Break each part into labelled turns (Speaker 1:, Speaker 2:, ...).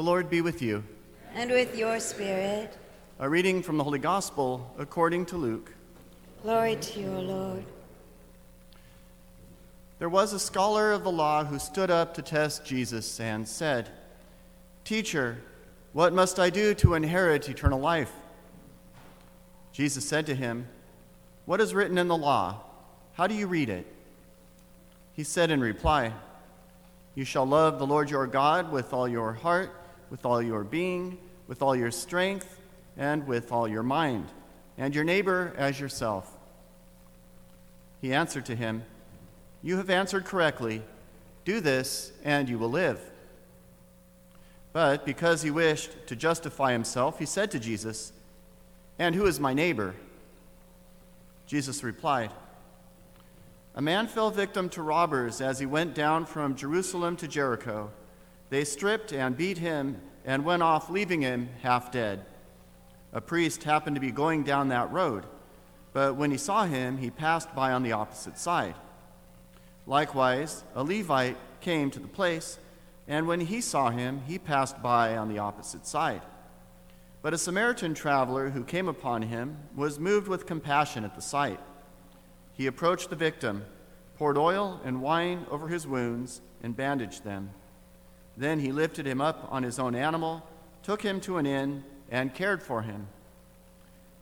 Speaker 1: The Lord be with you.
Speaker 2: And with your spirit.
Speaker 1: A reading from the Holy Gospel according to Luke.
Speaker 2: Glory to you, O Lord.
Speaker 1: There was a scholar of the law who stood up to test Jesus and said, Teacher, what must I do to inherit eternal life? Jesus said to him, What is written in the law? How do you read it? He said in reply, You shall love the Lord your God with all your heart, with all your being, with all your strength, and with all your mind, and your neighbor as yourself. He answered to him, You have answered correctly. Do this, and you will live. But because he wished to justify himself, he said to Jesus, And who is my neighbor? Jesus replied, A man fell victim to robbers as he went down from Jerusalem to Jericho. They stripped and beat him and went off, leaving him half dead. A priest happened to be going down that road, but when he saw him, he passed by on the opposite side. Likewise, a Levite came to the place, and when he saw him, he passed by on the opposite side. But a Samaritan traveler who came upon him was moved with compassion at the sight. He approached the victim, poured oil and wine over his wounds, and bandaged them. Then he lifted him up on his own animal, took him to an inn, and cared for him.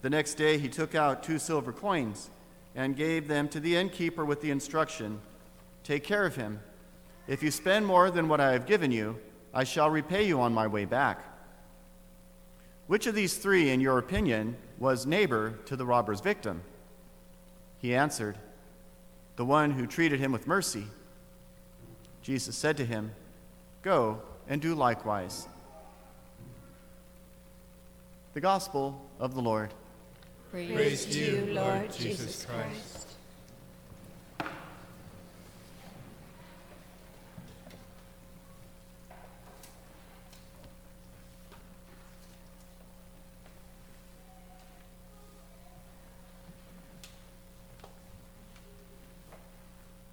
Speaker 1: The next day he took out two silver coins and gave them to the innkeeper with the instruction Take care of him. If you spend more than what I have given you, I shall repay you on my way back. Which of these three, in your opinion, was neighbor to the robber's victim? He answered, The one who treated him with mercy. Jesus said to him, Go and do likewise. The Gospel of the Lord.
Speaker 2: Praise, Praise to you, Lord Jesus Christ.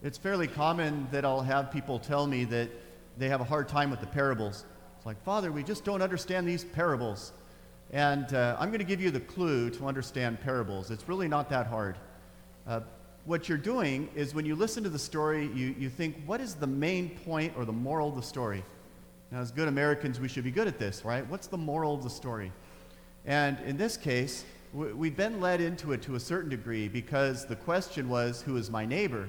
Speaker 1: It's fairly common that I'll have people tell me that they have a hard time with the parables. It's like, Father, we just don't understand these parables. And uh, I'm going to give you the clue to understand parables. It's really not that hard. Uh, what you're doing is when you listen to the story, you, you think, what is the main point or the moral of the story? Now, as good Americans, we should be good at this, right? What's the moral of the story? And in this case, we've been led into it to a certain degree because the question was, who is my neighbor?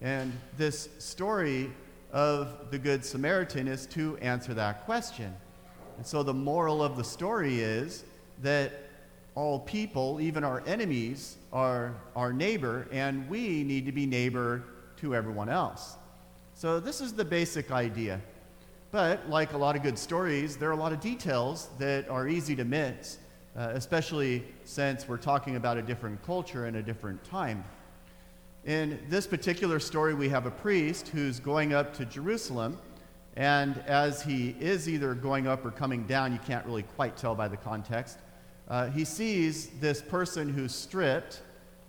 Speaker 1: And this story of the Good Samaritan is to answer that question. And so the moral of the story is that all people, even our enemies, are our neighbor, and we need to be neighbor to everyone else. So this is the basic idea. But like a lot of good stories, there are a lot of details that are easy to miss, uh, especially since we're talking about a different culture and a different time. In this particular story, we have a priest who's going up to Jerusalem, and as he is either going up or coming down, you can't really quite tell by the context, uh, he sees this person who's stripped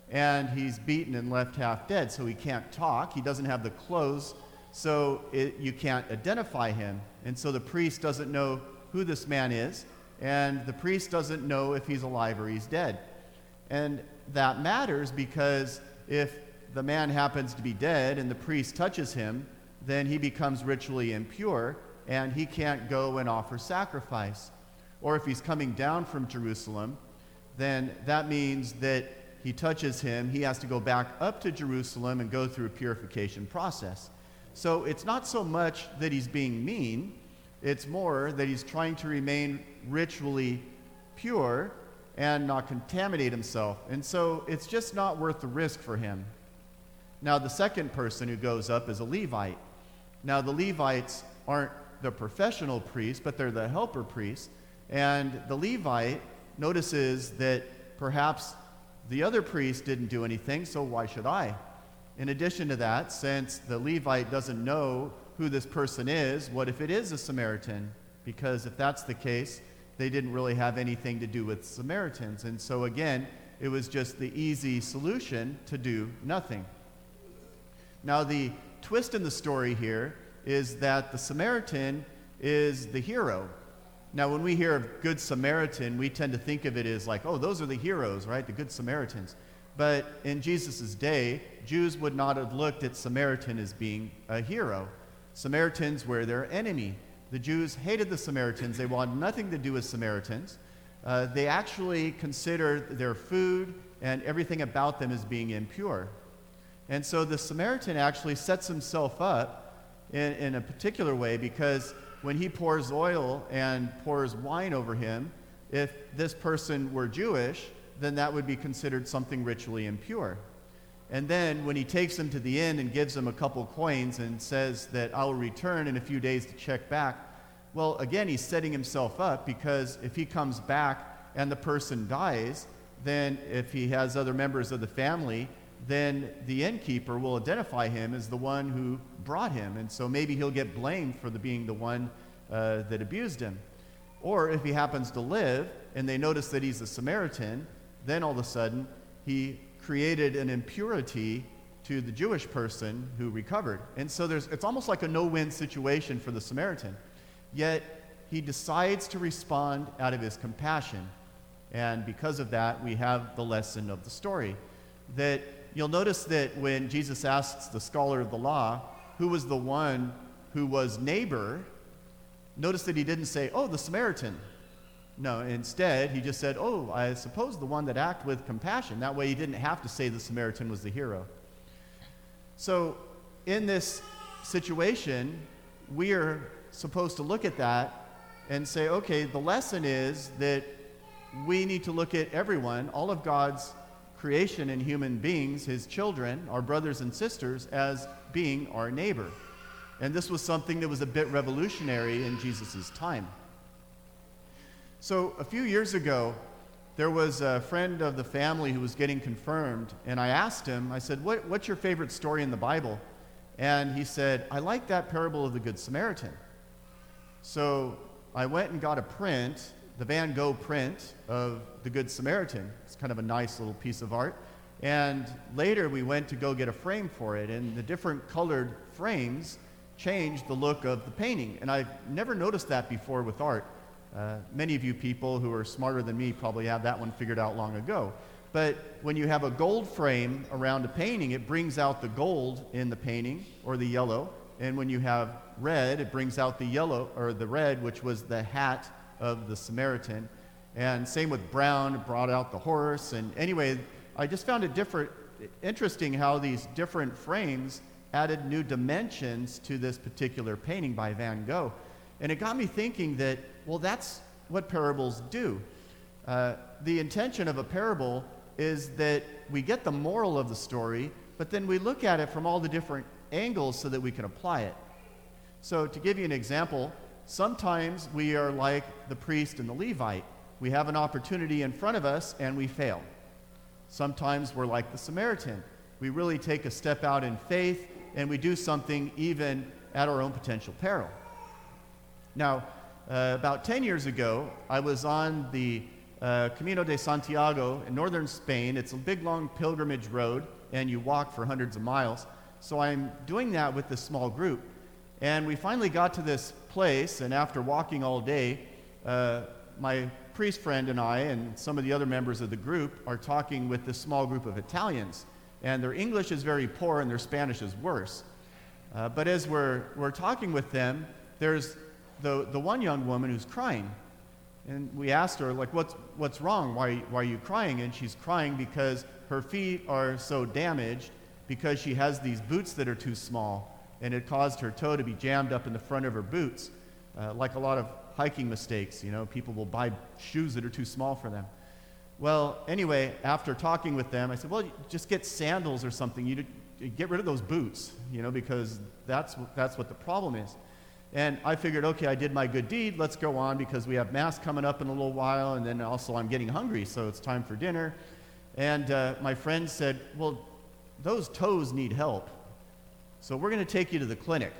Speaker 1: and he's beaten and left half dead, so he can't talk. He doesn't have the clothes, so it, you can't identify him. And so the priest doesn't know who this man is, and the priest doesn't know if he's alive or he's dead. And that matters because if the man happens to be dead and the priest touches him, then he becomes ritually impure and he can't go and offer sacrifice. Or if he's coming down from Jerusalem, then that means that he touches him, he has to go back up to Jerusalem and go through a purification process. So it's not so much that he's being mean, it's more that he's trying to remain ritually pure and not contaminate himself. And so it's just not worth the risk for him. Now, the second person who goes up is a Levite. Now, the Levites aren't the professional priests, but they're the helper priests. And the Levite notices that perhaps the other priest didn't do anything, so why should I? In addition to that, since the Levite doesn't know who this person is, what if it is a Samaritan? Because if that's the case, they didn't really have anything to do with Samaritans. And so, again, it was just the easy solution to do nothing. Now, the twist in the story here is that the Samaritan is the hero. Now, when we hear of Good Samaritan, we tend to think of it as like, oh, those are the heroes, right? The Good Samaritans. But in Jesus' day, Jews would not have looked at Samaritan as being a hero. Samaritans were their enemy. The Jews hated the Samaritans. They wanted nothing to do with Samaritans. Uh, they actually considered their food and everything about them as being impure. And so the Samaritan actually sets himself up in, in a particular way because when he pours oil and pours wine over him, if this person were Jewish, then that would be considered something ritually impure. And then when he takes them to the inn and gives them a couple coins and says that I will return in a few days to check back, well, again, he's setting himself up because if he comes back and the person dies, then if he has other members of the family, then the innkeeper will identify him as the one who brought him. And so maybe he'll get blamed for the, being the one uh, that abused him. Or if he happens to live and they notice that he's a Samaritan, then all of a sudden he created an impurity to the Jewish person who recovered. And so there's, it's almost like a no win situation for the Samaritan. Yet he decides to respond out of his compassion. And because of that, we have the lesson of the story. That you'll notice that when Jesus asks the scholar of the law who was the one who was neighbor, notice that he didn't say, oh, the Samaritan. No, instead, he just said, oh, I suppose the one that acted with compassion. That way he didn't have to say the Samaritan was the hero. So, in this situation, we are supposed to look at that and say, okay, the lesson is that we need to look at everyone, all of God's creation and human beings, his children, our brothers and sisters, as being our neighbor. And this was something that was a bit revolutionary in Jesus' time. So, a few years ago, there was a friend of the family who was getting confirmed, and I asked him, I said, what, What's your favorite story in the Bible? And he said, I like that parable of the Good Samaritan. So I went and got a print, the Van Gogh print of the Good Samaritan. It's kind of a nice little piece of art. And later we went to go get a frame for it, and the different colored frames changed the look of the painting. And I've never noticed that before with art. Uh, many of you people who are smarter than me probably have that one figured out long ago. But when you have a gold frame around a painting, it brings out the gold in the painting or the yellow. And when you have red, it brings out the yellow or the red, which was the hat of the Samaritan. And same with brown, brought out the horse. And anyway, I just found it different, interesting how these different frames added new dimensions to this particular painting by Van Gogh. And it got me thinking that, well, that's what parables do. Uh, the intention of a parable is that we get the moral of the story, but then we look at it from all the different angles so that we can apply it. So, to give you an example, sometimes we are like the priest and the Levite. We have an opportunity in front of us and we fail. Sometimes we're like the Samaritan. We really take a step out in faith and we do something even at our own potential peril. Now, uh, about 10 years ago, I was on the uh, Camino de Santiago in northern Spain. It's a big, long pilgrimage road, and you walk for hundreds of miles. So I'm doing that with this small group. And we finally got to this place, and after walking all day, uh, my priest friend and I, and some of the other members of the group, are talking with this small group of Italians. And their English is very poor, and their Spanish is worse. Uh, but as we're, we're talking with them, there's the, the one young woman who's crying. And we asked her, like, what's, what's wrong? Why, why are you crying? And she's crying because her feet are so damaged because she has these boots that are too small. And it caused her toe to be jammed up in the front of her boots. Uh, like a lot of hiking mistakes, you know, people will buy shoes that are too small for them. Well, anyway, after talking with them, I said, well, just get sandals or something. You, get rid of those boots, you know, because that's, that's what the problem is. And I figured, okay, I did my good deed. Let's go on because we have Mass coming up in a little while. And then also I'm getting hungry, so it's time for dinner. And uh, my friend said, well, those toes need help. So we're going to take you to the clinic.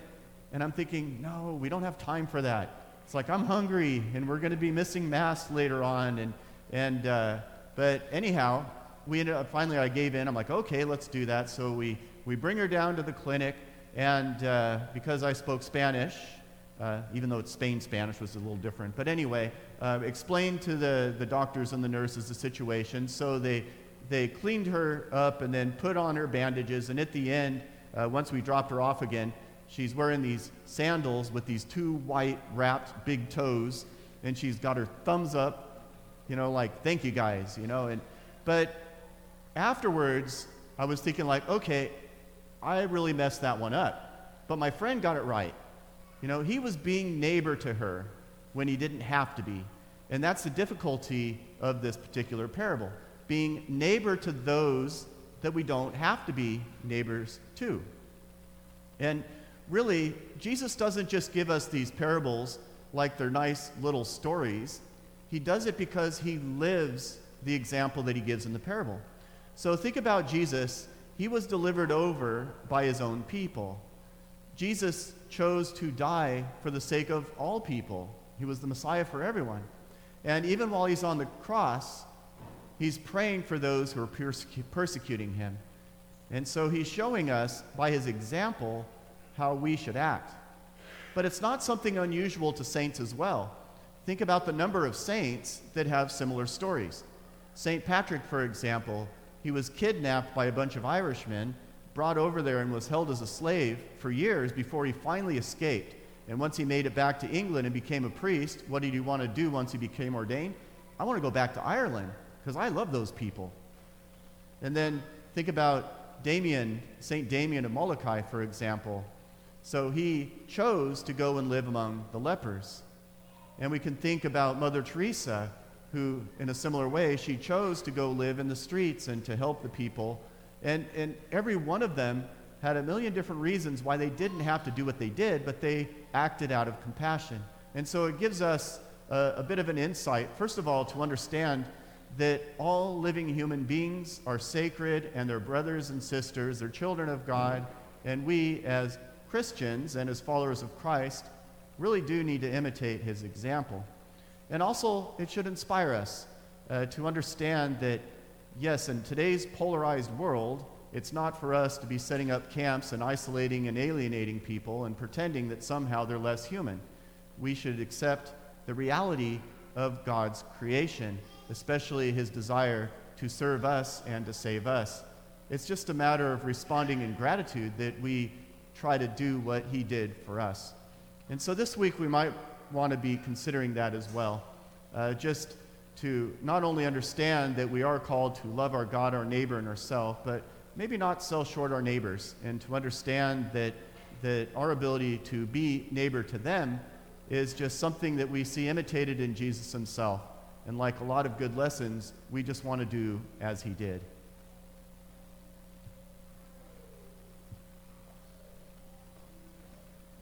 Speaker 1: And I'm thinking, no, we don't have time for that. It's like, I'm hungry and we're going to be missing Mass later on. And, and, uh, but anyhow, we ended up, finally I gave in. I'm like, okay, let's do that. So we, we bring her down to the clinic. And uh, because I spoke Spanish, uh, even though it's Spain Spanish was a little different. But anyway, uh, explained to the, the doctors and the nurses the situation. So they, they cleaned her up and then put on her bandages. And at the end, uh, once we dropped her off again, she's wearing these sandals with these two white wrapped big toes. And she's got her thumbs up, you know, like, thank you guys, you know. And, but afterwards, I was thinking, like, okay, I really messed that one up. But my friend got it right. You know, he was being neighbor to her when he didn't have to be. And that's the difficulty of this particular parable being neighbor to those that we don't have to be neighbors to. And really, Jesus doesn't just give us these parables like they're nice little stories, He does it because He lives the example that He gives in the parable. So think about Jesus. He was delivered over by His own people. Jesus chose to die for the sake of all people. He was the Messiah for everyone. And even while he's on the cross, he's praying for those who are persecu- persecuting him. And so he's showing us by his example how we should act. But it's not something unusual to saints as well. Think about the number of saints that have similar stories. St. Patrick, for example, he was kidnapped by a bunch of Irishmen brought over there and was held as a slave for years before he finally escaped. And once he made it back to England and became a priest, what did he want to do once he became ordained? I want to go back to Ireland because I love those people. And then think about Damien, St. Damien of Molokai, for example. So he chose to go and live among the lepers. And we can think about Mother Teresa, who, in a similar way, she chose to go live in the streets and to help the people and, and every one of them had a million different reasons why they didn't have to do what they did, but they acted out of compassion. And so it gives us a, a bit of an insight, first of all, to understand that all living human beings are sacred and they're brothers and sisters, they're children of God, and we, as Christians and as followers of Christ, really do need to imitate his example. And also, it should inspire us uh, to understand that yes, in today's polarized world, it's not for us to be setting up camps and isolating and alienating people and pretending that somehow they're less human. We should accept the reality of God's creation, especially his desire to serve us and to save us. It's just a matter of responding in gratitude that we try to do what he did for us. And so this week we might want to be considering that as well. Uh, just to not only understand that we are called to love our God, our neighbor, and ourselves, but maybe not sell short our neighbors, and to understand that, that our ability to be neighbor to them is just something that we see imitated in Jesus himself. And like a lot of good lessons, we just want to do as he did.